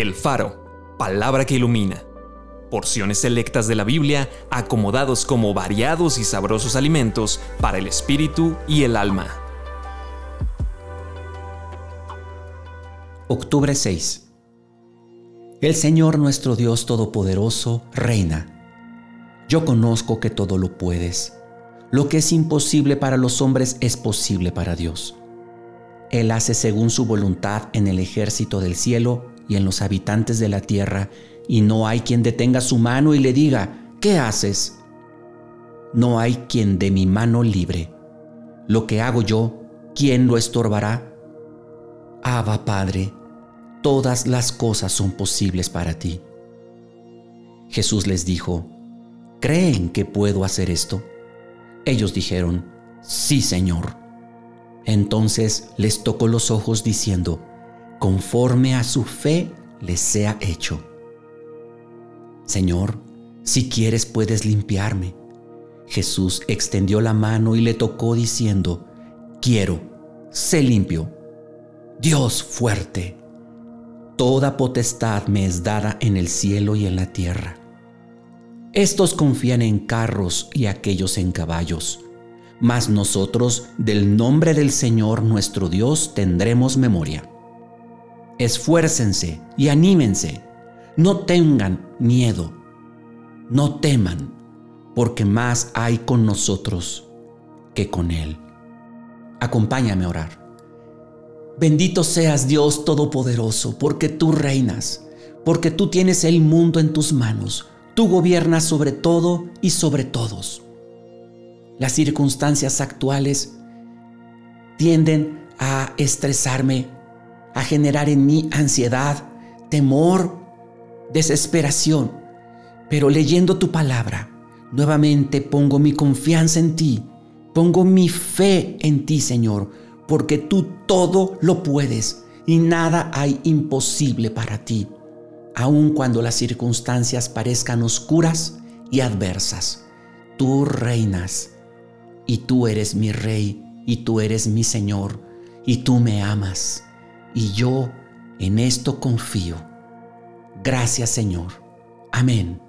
El Faro, palabra que ilumina. Porciones selectas de la Biblia acomodados como variados y sabrosos alimentos para el espíritu y el alma. Octubre 6. El Señor nuestro Dios Todopoderoso reina. Yo conozco que todo lo puedes. Lo que es imposible para los hombres es posible para Dios. Él hace según su voluntad en el ejército del cielo y en los habitantes de la tierra, y no hay quien detenga su mano y le diga, ¿qué haces? No hay quien de mi mano libre. Lo que hago yo, ¿quién lo estorbará? Abba Padre, todas las cosas son posibles para ti. Jesús les dijo, ¿creen que puedo hacer esto? Ellos dijeron, sí Señor. Entonces les tocó los ojos diciendo, conforme a su fe les sea hecho. Señor, si quieres puedes limpiarme. Jesús extendió la mano y le tocó diciendo, quiero, sé limpio. Dios fuerte, toda potestad me es dada en el cielo y en la tierra. Estos confían en carros y aquellos en caballos mas nosotros del nombre del Señor nuestro Dios tendremos memoria. Esfuércense y anímense, no tengan miedo, no teman, porque más hay con nosotros que con Él. Acompáñame a orar. Bendito seas Dios Todopoderoso, porque tú reinas, porque tú tienes el mundo en tus manos, tú gobiernas sobre todo y sobre todos. Las circunstancias actuales tienden a estresarme, a generar en mí ansiedad, temor, desesperación. Pero leyendo tu palabra, nuevamente pongo mi confianza en ti, pongo mi fe en ti, Señor, porque tú todo lo puedes y nada hay imposible para ti, aun cuando las circunstancias parezcan oscuras y adversas. Tú reinas y tú eres mi rey, y tú eres mi Señor, y tú me amas, y yo en esto confío. Gracias Señor. Amén.